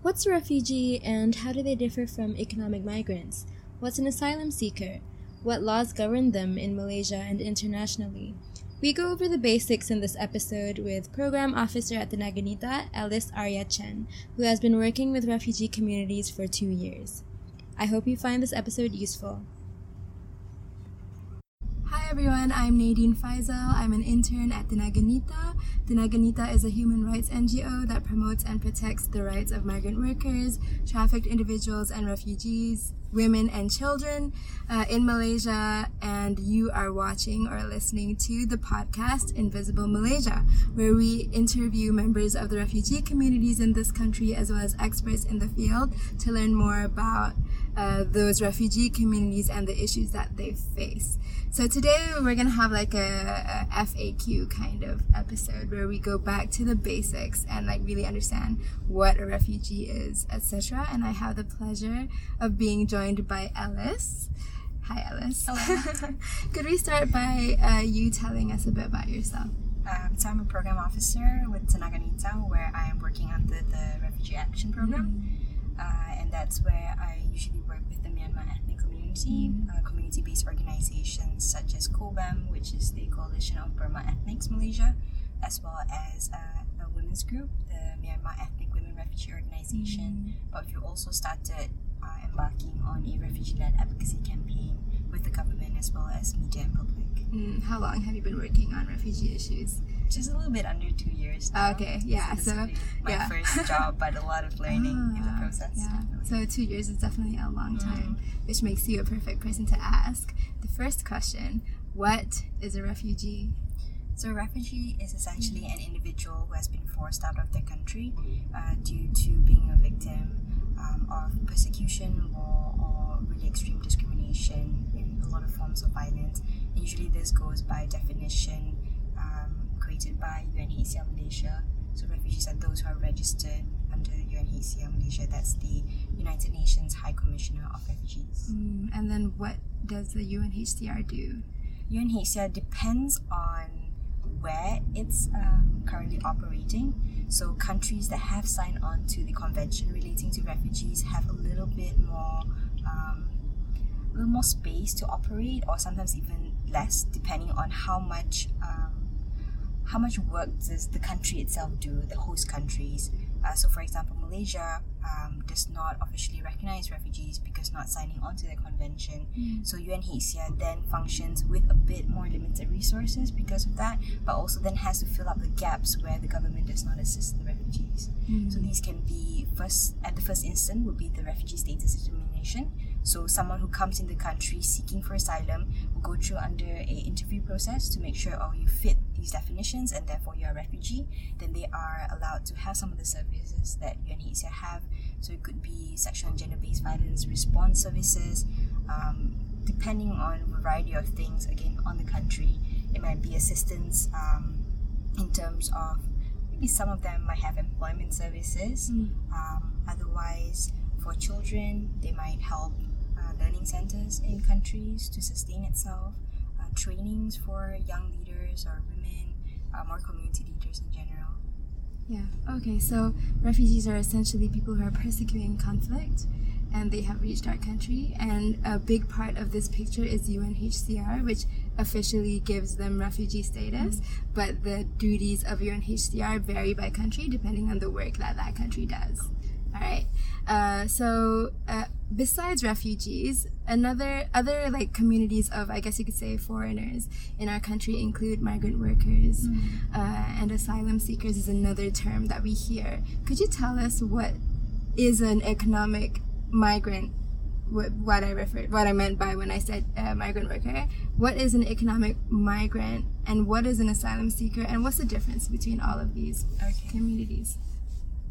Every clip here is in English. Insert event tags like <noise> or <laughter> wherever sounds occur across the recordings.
What's a refugee and how do they differ from economic migrants? What's an asylum seeker? What laws govern them in Malaysia and internationally? We go over the basics in this episode with Program Officer at Tenaganita, Alice Arya Chen, who has been working with refugee communities for two years. I hope you find this episode useful. Hi everyone, I'm Nadine Faisal. I'm an intern at Tenaganita. The Naganita is a human rights NGO that promotes and protects the rights of migrant workers, trafficked individuals, and refugees women and children uh, in Malaysia, and you are watching or listening to the podcast Invisible Malaysia, where we interview members of the refugee communities in this country as well as experts in the field to learn more about uh, those refugee communities and the issues that they face. So today we're gonna have like a, a, FAQ kind of episode where we go back to the basics and like really understand what a refugee is, etc. And I have the pleasure of being joined by Alice. Hi, Alice. Hello. <laughs> Could we start by uh, you telling us a bit about yourself? Um, so I'm a program officer with Tenaganita, where I am working under the Refugee Action Program. Mm-hmm uh, and that's where I usually work with the Myanmar ethnic community, mm. uh, community-based organizations such as COBAM, which is the Coalition of Burma Ethnics Malaysia, as well as uh, a women's group, the Myanmar Ethnic Women Refugee Organization. Mm. But we've also started uh, embarking on a refugee-led advocacy campaign with the government as well as media and public. Mm, how long have you been working on refugee issues? Just a little bit under two years. Now. Okay, yeah. So, so my yeah. first job, but a lot of <laughs> learning in the ah, process. Yeah. So two years is definitely a long mm. time, mm. which makes you a perfect person to ask. The first question: What is a refugee? So, a refugee is essentially an individual who has been forced out of their country uh, due to being a victim um, of persecution or, or really extreme discrimination in a lot of forms of violence. Usually, this goes by definition um, created by UNHCR Malaysia. So, refugees are those who are registered under UNHCR Malaysia. That's the United Nations High Commissioner of Refugees. Mm, and then, what does the UNHCR do? UNHCR depends on where it's um, currently operating. So, countries that have signed on to the convention relating to refugees have a little bit more. Um, a little more space to operate, or sometimes even less, depending on how much um, how much work does the country itself do, the host countries. Uh, so, for example, Malaysia um, does not officially recognize refugees because not signing on to the convention. Mm. So, UNHCR then functions with a bit more limited resources because of that, but also then has to fill up the gaps where the government does not assist the refugees. Mm. So, these can be first, at the first instant, would be the refugee status determination so someone who comes in the country seeking for asylum will go through under a interview process to make sure oh you fit these definitions and therefore you're a refugee. Then they are allowed to have some of the services that UNHCR have. So it could be sexual and gender-based violence response services, um, depending on a variety of things. Again, on the country, it might be assistance um, in terms of maybe some of them might have employment services. Mm. Um, otherwise, for children, they might help learning centers in countries to sustain itself, uh, trainings for young leaders or women, uh, more community leaders in general. Yeah, okay, so refugees are essentially people who are persecuting conflict and they have reached our country. And a big part of this picture is UNHCR, which officially gives them refugee status, mm-hmm. but the duties of UNHCR vary by country depending on the work that that country does. All right. Uh, so uh, besides refugees, another other like communities of I guess you could say foreigners in our country include migrant workers mm. uh, and asylum seekers is another term that we hear. Could you tell us what is an economic migrant? What, what I referred, what I meant by when I said uh, migrant worker. What is an economic migrant, and what is an asylum seeker, and what's the difference between all of these okay. communities?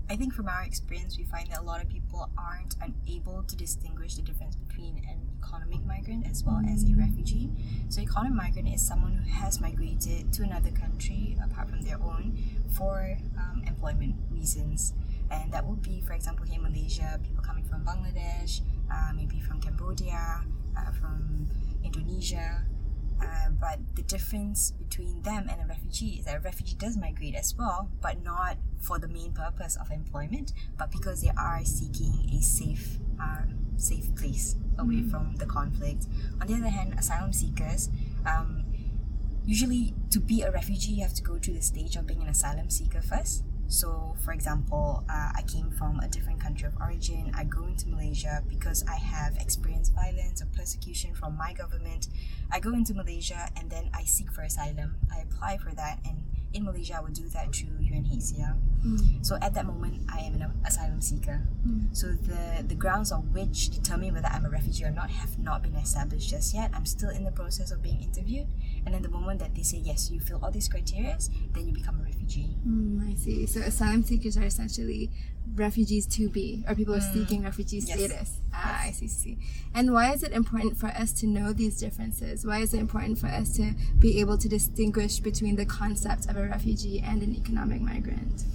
I think from our experience, we find that a lot of people aren't unable to distinguish the difference between an economic migrant as well as a refugee. So, an economic migrant is someone who has migrated to another country apart from their own for um, employment reasons. And that would be, for example, here in Malaysia, people coming from Bangladesh, uh, maybe from Cambodia, uh, from Indonesia, Uh, but the difference between them and a refugee is that a refugee does migrate as well, but not for the main purpose of employment, but because they are seeking a safe, uh, safe place away Mm. from the conflict. On the other hand, asylum seekers, um, usually to be a refugee, you have to go through the stage of being an asylum seeker first. So, for example, uh, I came from a different country of origin. I go into Malaysia because I have experienced violence or persecution from my government. I go into Malaysia and then I seek for asylum. I apply for that, and in Malaysia, I would do that through UNHCR. Mm. So at that moment, I am an asylum seeker. Mm. So the the grounds on which determine whether I'm a refugee or not have not been established just yet. I'm still in the process of being interviewed, and then the moment that they say yes, you fill all these criteria, then you become a refugee. Mm, I see. So asylum seekers are essentially refugees to be, or people seeking refugee Yes. status. Ah, I see, see. And why is it important for us to know these differences? Why is it important for us to be able to distinguish between the concept of a refugee and an economic migrant?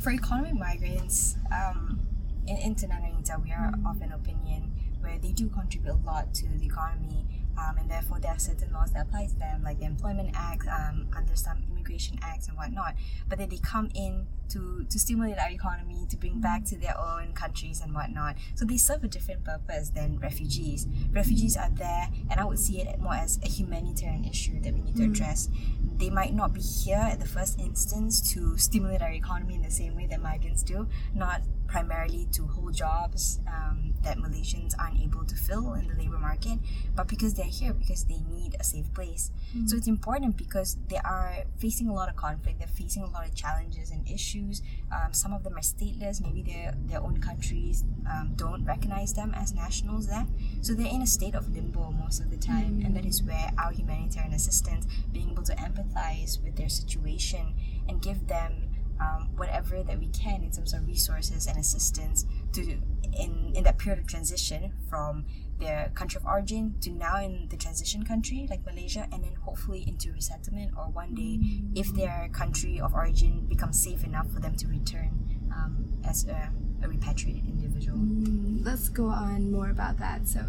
For economic migrants, um, in Tenaganita, we are of an opinion where they do contribute a lot to the economy, um, and therefore there are certain laws that apply to them, like the Employment Act, um, under some immigration acts and whatnot. But then they come in to, to stimulate our economy, to bring back to their own countries and whatnot. So they serve a different purpose than refugees. Refugees are there, and I would see it more as a humanitarian issue that we need to address. They might not be here at the first instance to stimulate our economy in the same way that migrants do, not primarily to hold jobs um, that Malaysians aren't able to fill in the labor market, but because they're here because they need a safe place. So it's important because they are facing a lot of conflict, they're facing a lot of challenges and issues. Um, some of them are stateless, maybe their, their own countries um, don't recognize them as nationals there. So they're in a state of limbo most of the time, and that is where our humanitarian assistance, being able to empathize with their situation and give them um, whatever that we can in terms of resources and assistance to in in that period of transition from their country of origin to now in the transition country like Malaysia and then hopefully into resettlement or one day if their country of origin becomes safe enough for them to return um, as a, a repatriated individual. Mm, let's go on more about that. So,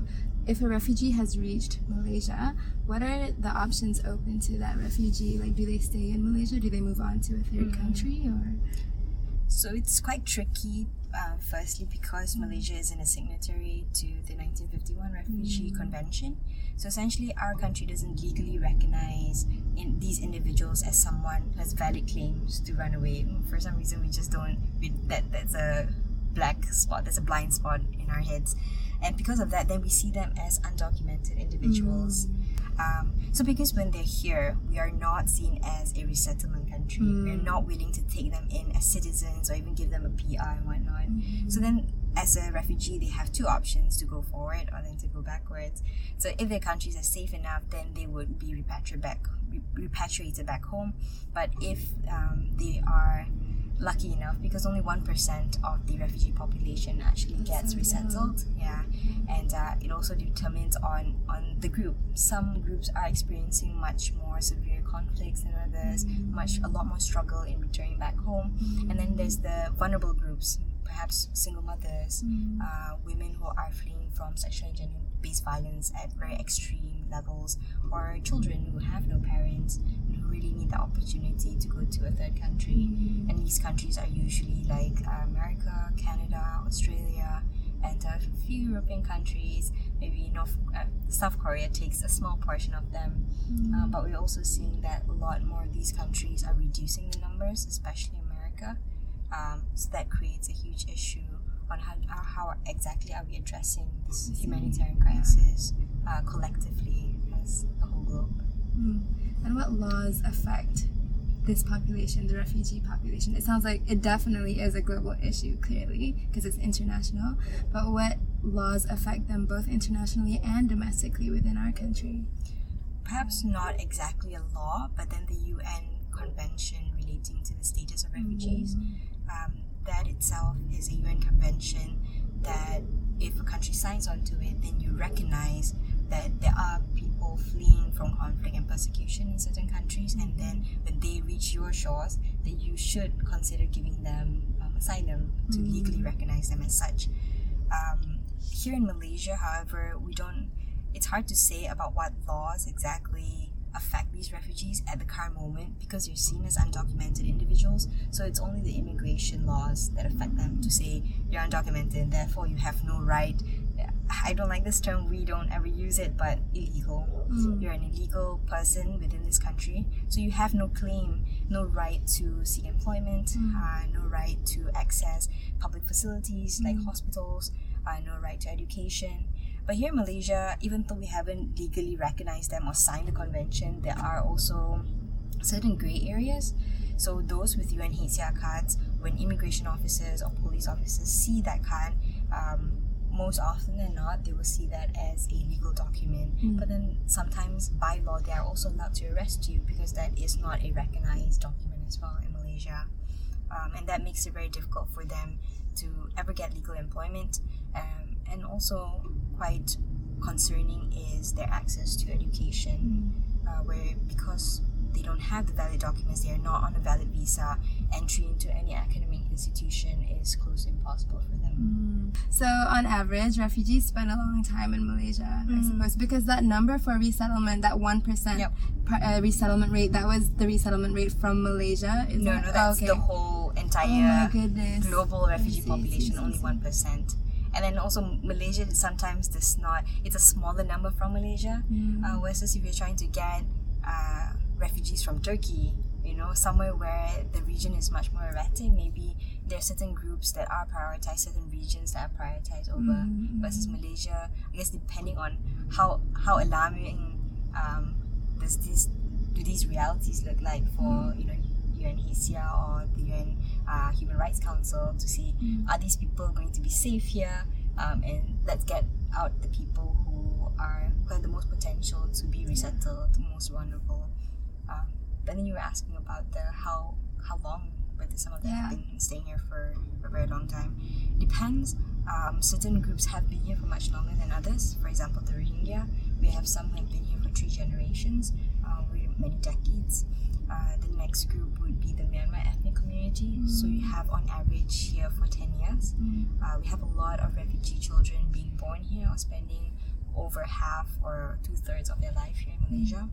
if a refugee has reached Malaysia, what are the options open to that refugee? Like, do they stay in Malaysia? Do they move on to a third country? Or So it's quite tricky, uh, firstly, because mm. Malaysia isn't a signatory to the 1951 Refugee mm. Convention. So essentially, our country doesn't legally recognize in these individuals as someone who has valid claims to run away. For some reason, we just don't. We, that that's a black spot. That's a blind spot in our heads, and because of that, then we see them as undocumented individuals. Mm. Um, so because when they're here, we are not seen as a resettlement country. We're not willing to take them in as citizens or even give them a PR and whatnot. So then, as a refugee, they have two options to go forward or then to go backwards. So if their countries are safe enough, then they would be repatriated back, re- repatriated back home. But if um, they are lucky enough, because only one percent of the refugee population actually gets so resettled, yeah, and uh, it also determines on on the group. Some groups are experiencing much more severe conflicts than others, much a lot more struggle in returning back home, and then there's the vulnerable groups, perhaps single mothers, uh, women who are fleeing from sexual and gender-based violence at very extreme levels, or children who have no parents and who really need the opportunity to go to a third country. And these countries are usually like uh, America, Canada, Australia, and a few European countries. Maybe North, uh, South Korea takes a small portion of them, uh, but we're also seeing that a lot more of these countries are reducing the numbers, especially America. Um, so that creates a huge issue on how, how, how exactly are we addressing this humanitarian crisis uh, collectively as a whole globe. Mm. and what laws affect this population, the refugee population? It sounds like it definitely is a global issue, clearly, because it's international. But what laws affect them both internationally and domestically within our country? perhaps not exactly a law, but then the UN Convention relating to the status of refugees. Um, that itself is a UN convention that if a country signs onto it, then you recognize that there are people fleeing from conflict and persecution in certain countries, and then when they reach your shores, that you should consider giving them um, asylum to legally recognize them as such. Um, here in Malaysia, however, we don't it's hard to say about what laws exactly affect these refugees at the current moment because they're seen as undocumented individuals. So it's only the immigration laws that affect them to say you're undocumented, therefore you have no right. I don't like this term, we don't ever use it, but illegal. Mm. You're an illegal person within this country, so you have no claim, no right to seek employment, Mm. uh, no right to access public facilities like Mm. hospitals, uh, no right to education. But here in Malaysia, even though we haven't legally recognized them or signed the convention, there are also certain grey areas. So those with UNHCR cards, when immigration officers or police officers see that card, um, most often than not, they will see that as a legal document. Mm. But then sometimes by law, they are also allowed to arrest you because that is not a recognized document as well in Malaysia. Um, and that makes it very difficult for them to ever get legal employment. Um, and also, quite concerning is their access to education, Mm. uh, where because they don't have the valid documents, they are not on a valid visa, entry into any academic institution is close to impossible for them. Mm. So, on average, refugees spend a long time in Malaysia, I Mm. suppose, because that number for resettlement, that 1% Yep. uh, resettlement rate, that was the resettlement rate from Malaysia. No, that? no, that's okay. the whole Oh entire goodness. global refugee see, population, see, only see. one percent. And then also Malaysia sometimes does not. It's a smaller number from Malaysia. Mm. Uh, versus if you're trying to get uh, refugees from Turkey, you know, somewhere where the region is much more erratic, maybe there are certain groups that are prioritized, certain regions that are prioritized over Mm, versus Malaysia. I guess depending on how how alarming um, does this do these realities look like for you know UNHCR or the UN uh, Human Rights Council to see Mm. are these people going to be safe here um, and let's get out the people who are who have the most potential to be resettled, the most vulnerable. Um, but then you were asking about the how how long whether some of them have been staying here for, a very long time. Depends. Um, certain groups have been here for much longer than others. For example, the Rohingya, we have some who have been here for three generations, uh, many decades. Uh, the next group would be the Myanmar ethnic community. So you have on average here for 10 years. Mm. Uh, we have a lot of refugee children being born here or spending over half or two thirds of their life here in Malaysia.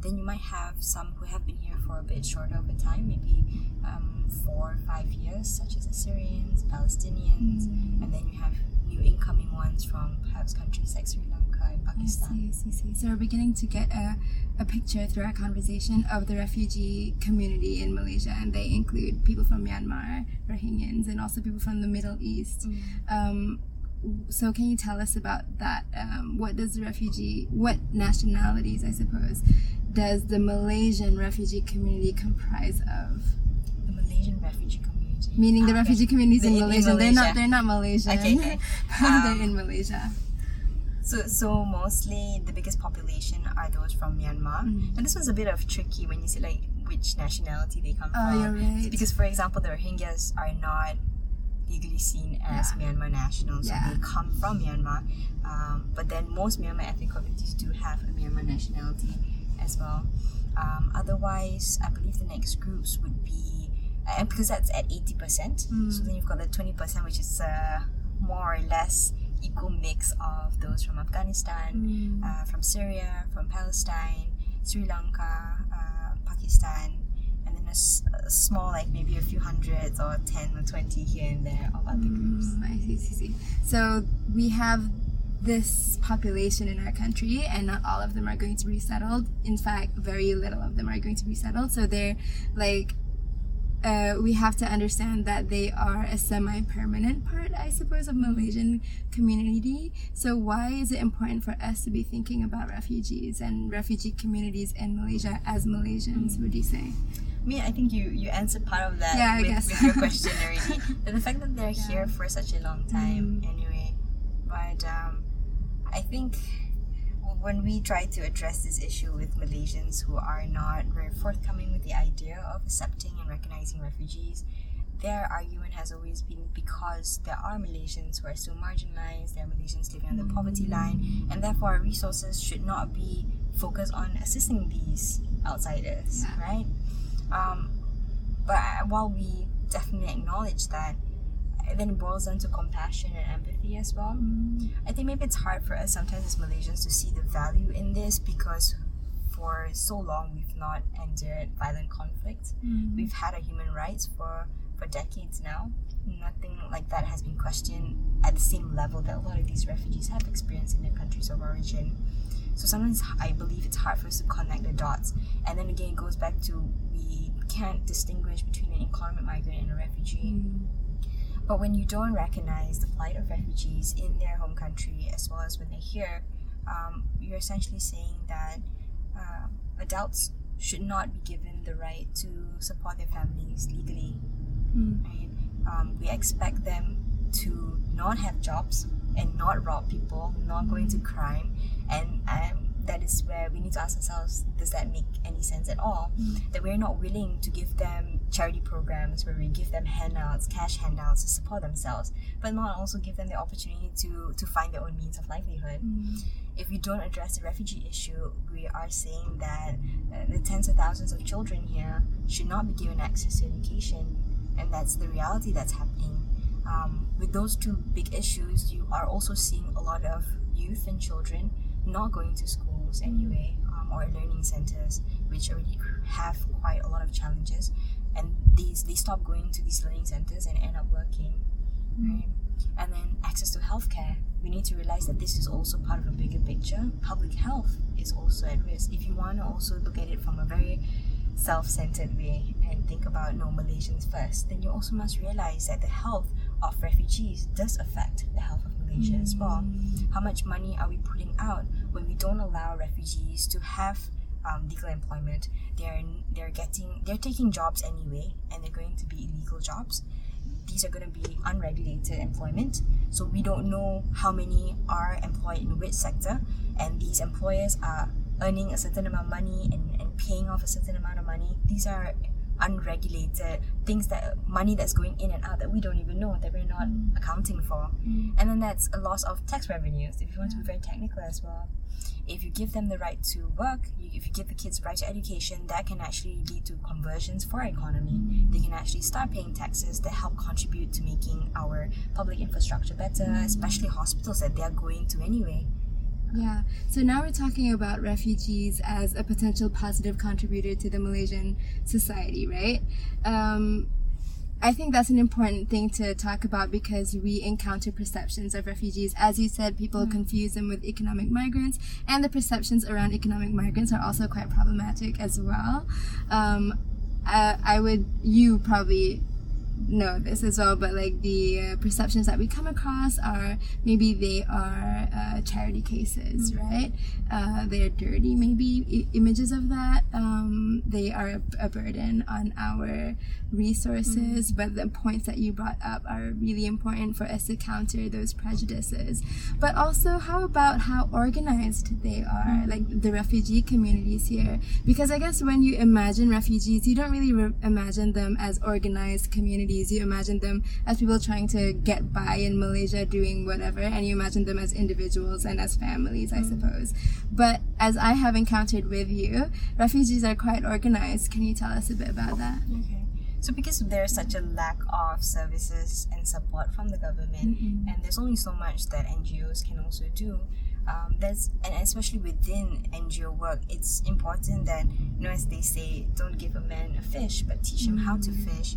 Then you might have some who have been here for a bit shorter of a time, maybe um, four or five years, such as Assyrians, Palestinians, Mm. and then you have new incoming ones from perhaps countries like Sri Lanka and I Pakistan. see, I see, I see. So we're beginning to get a, a picture through our conversation of the refugee community in Malaysia, and they include people from Myanmar, Rohingyans, and also people from the Middle East. Um, so can you tell us about that? Um, what does the refugee, what nationalities, I suppose, does the Malaysian refugee community comprise of? The Malaysian refugee community. Meaning the Ah, okay. refugee communities in The- in Malaysia. They're not. They're not Malaysian. Okay, okay. <laughs> they're Um, in Malaysia. So, so mostly the biggest population are those from Myanmar, Mm. and this was a bit of tricky when you say like which nationality they come Oh, from. right. Because, for example, the Rohingyas are not legally seen as Yeah. Myanmar nationals, Yeah. so they come from Myanmar. Um, but then most Myanmar ethnic communities do have a Myanmar nationality as well. Um, otherwise, I believe the next groups would be, and because that's at eighty percent, Mm. so then you've got the twenty percent, which is uh, more or less equal mix of those from Afghanistan, Mm. uh, from Syria, from Palestine, Sri Lanka, uh, Pakistan, and then a, s- small, like maybe a few hundreds or 10 or 20 here and there of other groups. Mm, I see, see, see. So we have this population in our country, and not all of them are going to be resettled. In fact, very little of them are going to be settled. So they're like, uh, we have to understand that they are a semi-permanent part, I suppose, of Malaysian community. So why is it important for us to be thinking about refugees and refugee communities in Malaysia as Malaysians? Would you say? I mean, I think you, you answered part of that Yeah, with, with your question <laughs> already. But the fact that they're Yeah. here for such a long time, Mm. anyway. But um, I think when we try to address this issue with Malaysians who are not very forthcoming with the idea of accepting and recognizing refugees, their argument has always been because there are Malaysians who are still marginalized, there are Malaysians living on the poverty line, and therefore our resources should not be focused on assisting these outsiders, Yeah. right? Um, but while we definitely acknowledge that, then it boils down to compassion and empathy as well. Mm. I think maybe it's hard for us sometimes as Malaysians to see the value in this because for so long we've not endured violent conflict. Mm. We've had our human rights for, for decades now. Nothing like that has been questioned at the same level that a lot of these refugees have experienced in their countries of origin. So sometimes I believe it's hard for us to connect the dots. And then again, it goes back to we can't distinguish between an economic migrant and a refugee. Mm. But when you don't recognize the plight of refugees in their home country as well as when they're here, um, you're essentially saying that uh, adults should not be given the right to support their families legally. Mm. Right? Um, we expect them to not have jobs and not rob people, not go into crime, and um, that is where we need to ask ourselves: Does that make any sense at all? Mm. That we're not willing to give them charity programs where we give them handouts, cash handouts to support themselves, but not also give them the opportunity to to find their own means of livelihood Mm. if we don't address the refugee issue, we are saying that uh, the tens of thousands of children here should not be given access to education, and that's the reality that's happening. Um, with those two big issues, you are also seeing a lot of youth and children not going to schools anyway, um, or learning centers, which already have quite a lot of challenges, and these they stop going to these learning centers and end up working, right? And then access to healthcare. We need to realize that this is also part of a bigger picture. Public health is also at risk. If you want to also look at it from a very self-centered way and think about no Malaysians first, then you also must realize that the health of refugees does affect the health of As well. How much money are we putting out when we don't allow refugees to have um, legal employment? They're they're getting they're taking jobs anyway, and they're going to be illegal jobs these are going to be unregulated employment. So we don't know how many are employed in which sector, and these employers are earning a certain amount of money and, and paying off a certain amount of money. These are unregulated things that money that's going in and out that we don't even know that we're not mm. accounting for. Mm. And then that's a loss of tax revenues if you want to be very technical as well. If you give them the right to work, you, if you give the kids the right to education, that can actually lead to conversions for our economy. Mm. They can actually start paying taxes that help contribute to making our public infrastructure better, mm. especially hospitals that they are going to anyway. Yeah. So now we're talking about refugees as a potential positive contributor to the Malaysian society, right? Um, I think that's an important thing to talk about because we encounter perceptions of refugees. As you said, people confuse them with economic migrants, and the perceptions around economic migrants are also quite problematic as well. Um, I, I would, you probably know this as well, but like the uh, perceptions that we come across are maybe they are uh, charity cases, right? Uh, they're dirty, maybe I- images of that. Um, they are a, burden on our resources, but the points that you brought up are really important for us to counter those prejudices. But also, how about how organized they are, like the refugee communities here? Because I guess when you imagine refugees, you don't really re- imagine them as organized communities. You imagine them as people trying to get by in Malaysia doing whatever, and you imagine them as individuals and as families, I suppose. But as I have encountered with you, refugees are quite organized. Can you tell us a bit about that? Okay. So because there's such a lack of services and support from the government, and there's only so much that NGOs can also do. Um, there's and especially within NGO work, it's important that you know, as they say, don't give a man a fish, but teach him how to fish.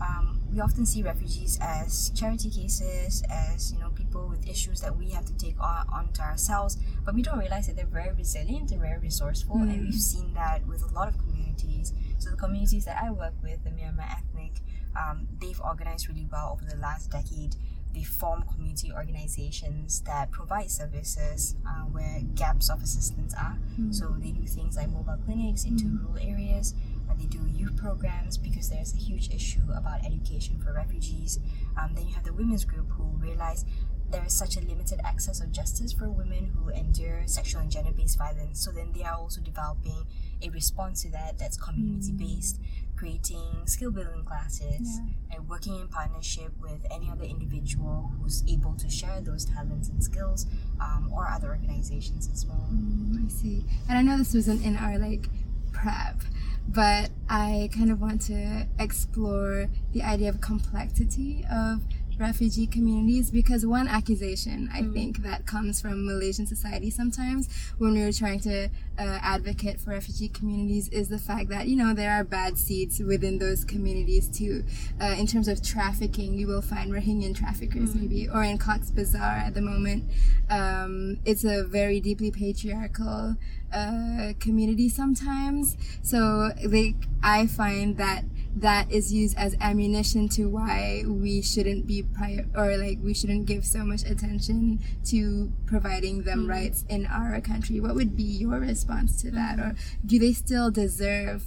Um, we often see refugees as charity cases, as you know, people with issues that we have to take on onto ourselves, but we don't realize that they're very resilient and very resourceful, and we've seen that with a lot of communities. So the communities that I work with, the Myanmar ethnic, um, they've organized really well over the last decade. They form community organizations that provide services uh, where gaps of assistance are. So they do things like mobile clinics into rural areas. They do youth programs because there's a huge issue about education for refugees. Um, then you have the women's group who realize there is such a limited access of justice for women who endure sexual and gender based violence. So then they are also developing a response to that that's community based, creating skill building classes and working in partnership with any other individual who's able to share those talents and skills um, or other organizations as well. Mm, I see. And I know this wasn't in our like prep, but I kind of want to explore the idea of complexity of refugee communities because one accusation I Mm. think that comes from Malaysian society sometimes when we're trying to uh, advocate for refugee communities is the fact that you know there are bad seeds within those communities too. Uh, in terms of trafficking, you will find Rohingya traffickers Mm. maybe, or in Cox's Bazar at the moment. Um, it's a very deeply patriarchal uh, community sometimes. So like I find that that is used as ammunition to why we shouldn't be prior or like we shouldn't give so much attention to providing them rights in our country. What would be your response to that, or do they still deserve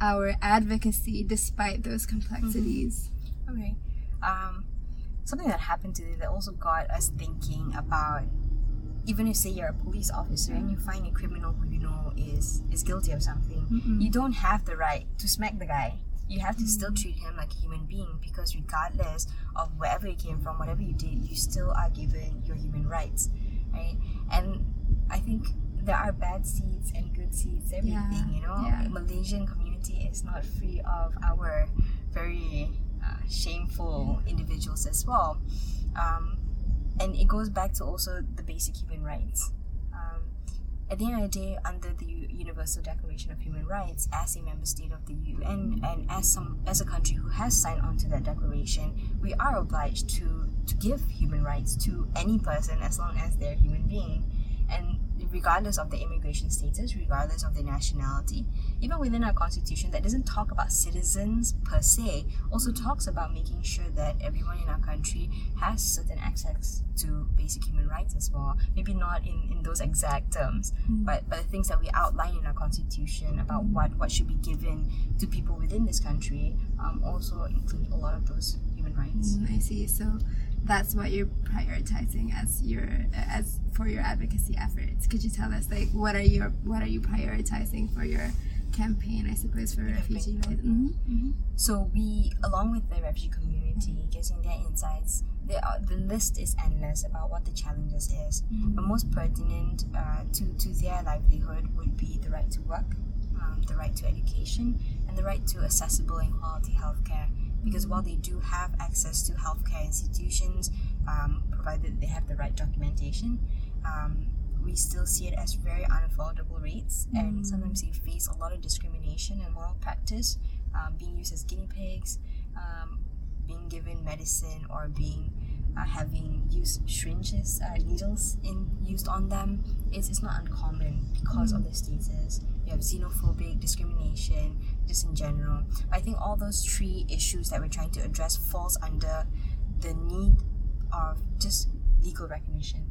our advocacy despite those complexities? Okay. Um, something that happened today that also got us thinking about even if say you're a police officer and you find a criminal who you know is is guilty of something, you don't have the right to smack the guy. You have to still treat him like a human being because regardless of wherever you came from, whatever you did, you still are given your human rights, right? And I think there are bad seeds and good seeds, everything. You know, yeah. Malaysian community is not free of our very uh, shameful individuals as well. Um, and it goes back to also the basic human rights. Um, at the end of the day, under the Universal Declaration of Human Rights, as a member state of the UN and as some as a country who has signed on to that declaration, we are obliged to to give human rights to any person as long as they're a human being, and regardless of their immigration status, regardless of their nationality. Even within our constitution, that doesn't talk about citizens per se, also talks about making sure that everyone in our country has certain access to basic human rights as well. Maybe not in, in those exact terms, but, but the things that we outline in our constitution about what, what should be given to people within this country um, also include a lot of those human rights. Mm, I see. So that's what you're prioritizing as your as for your advocacy efforts. Could you tell us like what are your what are you prioritizing for your campaign? I suppose for refugee rights. Mm-hmm. So we, along with the refugee community, getting their insights, they are, the list is endless about what the challenges is. But most pertinent uh, to, to their livelihood would be the right to work, um, the right to education, and the right to accessible and quality healthcare. Because while they do have access to healthcare institutions, um, provided they have the right documentation, um, we still see it as very unaffordable rates, and sometimes they face a lot of discrimination and moral practice, um, being used as guinea pigs, um, being given medicine or being uh, having used syringes, uh, needles in used on them. It's, it's not uncommon because of their status. You have xenophobic discrimination, just in general. I think all those three issues that we're trying to address falls under the need of just legal recognition.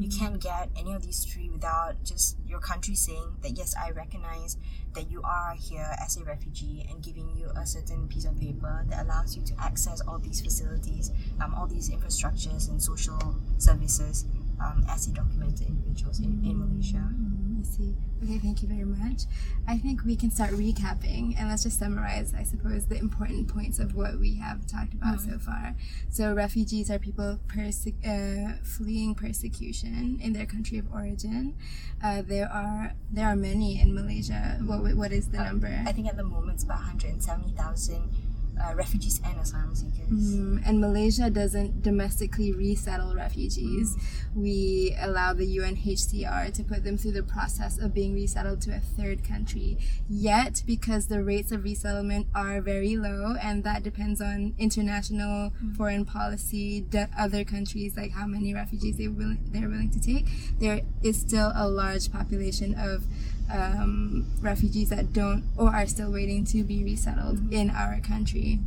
You can't get any of these three without just your country saying that yes, I recognize that you are here as a refugee and giving you a certain piece of paper that allows you to access all these facilities, um, all these infrastructures and social services um, as a documented individuals in, in Malaysia. Mm, I see. Okay, thank you very much. I think we can start recapping and let's just summarize, I suppose, the important points of what we have talked about so far. So, refugees are people perse- uh, fleeing persecution in their country of origin. Uh, there are there are many in Malaysia. What what is the number? I think at the moment it's about 170,000 uh, refugees and asylum seekers. Mm, and Malaysia doesn't domestically resettle refugees. We allow the UNHCR to put them through the process of being resettled to a third country. Yet, because the rates of resettlement are very low, and that depends on international foreign policy, the other countries like how many refugees they will they're willing to take, there is still a large population of um, refugees that don't or are still waiting to be resettled in our country.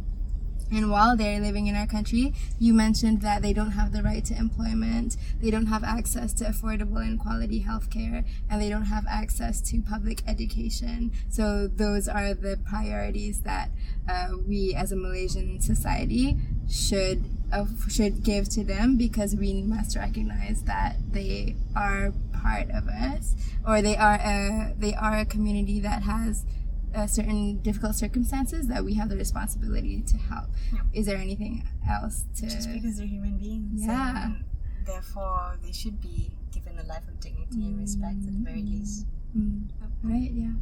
And while they're living in our country, you mentioned that they don't have the right to employment, they don't have access to affordable and quality healthcare, and they don't have access to public education. So those are the priorities that uh, we as a Malaysian society should uh, should give to them because we must recognize that they are part of us, or they are a they are a community that has uh, certain difficult circumstances that we have the responsibility to help. Yeah. Is there anything else to? Just because they're human beings. Yeah. And therefore, they should be given a life of dignity and respect at the very least. Mm. Right. Yeah.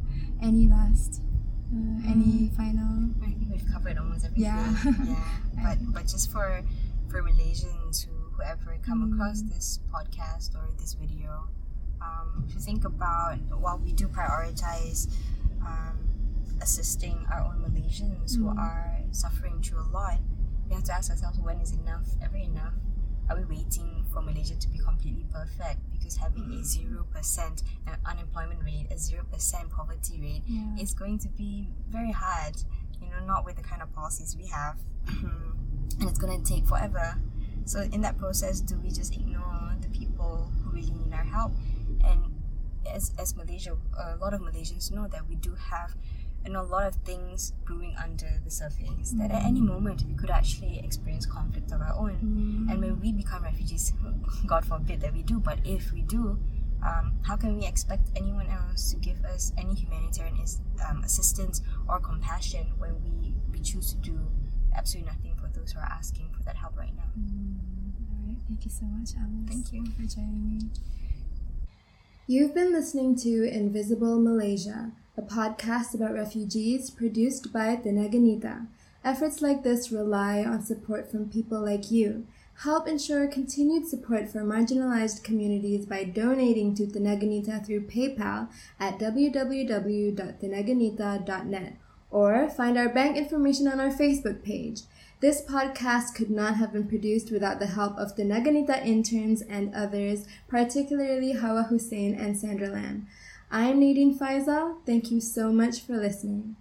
Any last? Uh, any final? I think we've covered almost everything. Yeah. yeah. <laughs> But but just for for Malaysians who whoever come Mm. across this podcast or this video, um, if you think about while we do prioritize um, assisting our own Malaysians who Mm. are suffering through a lot, we have to ask ourselves when is enough? Ever enough? Are we waiting for Malaysia to be completely perfect? Because having a zero percent unemployment rate, a zero percent poverty rate, Yeah. is going to be very hard. You know, not with the kind of policies we have, <clears throat> and it's going to take forever. So in that process, do we just ignore the people who really need our help? And as as Malaysia, a lot of Malaysians know that we do have, you know, a lot of things brewing under the surface. That at any moment we could actually experience conflict of our own. Mm. And when we become refugees, <laughs> God forbid that we do, but if we do, um, how can we expect anyone else to give us any humanitarian is, um, assistance or compassion when we, absolutely nothing for those who are asking for that help right now? Mm. All right. Thank you so much, Alice. Thank you. for joining me. You've been listening to Invisible Malaysia, a podcast about refugees produced by Tenaganita. Efforts like this rely on support from people like you. Help ensure continued support for marginalized communities by donating to Tenaganita through PayPal at www.tenaganita.net or find our bank information on our Facebook page. This podcast could not have been produced without the help of Tenaganita interns and others, particularly Hawa Hussein and Sandra Lam. I am Nadine Faisal. Thank you so much for listening.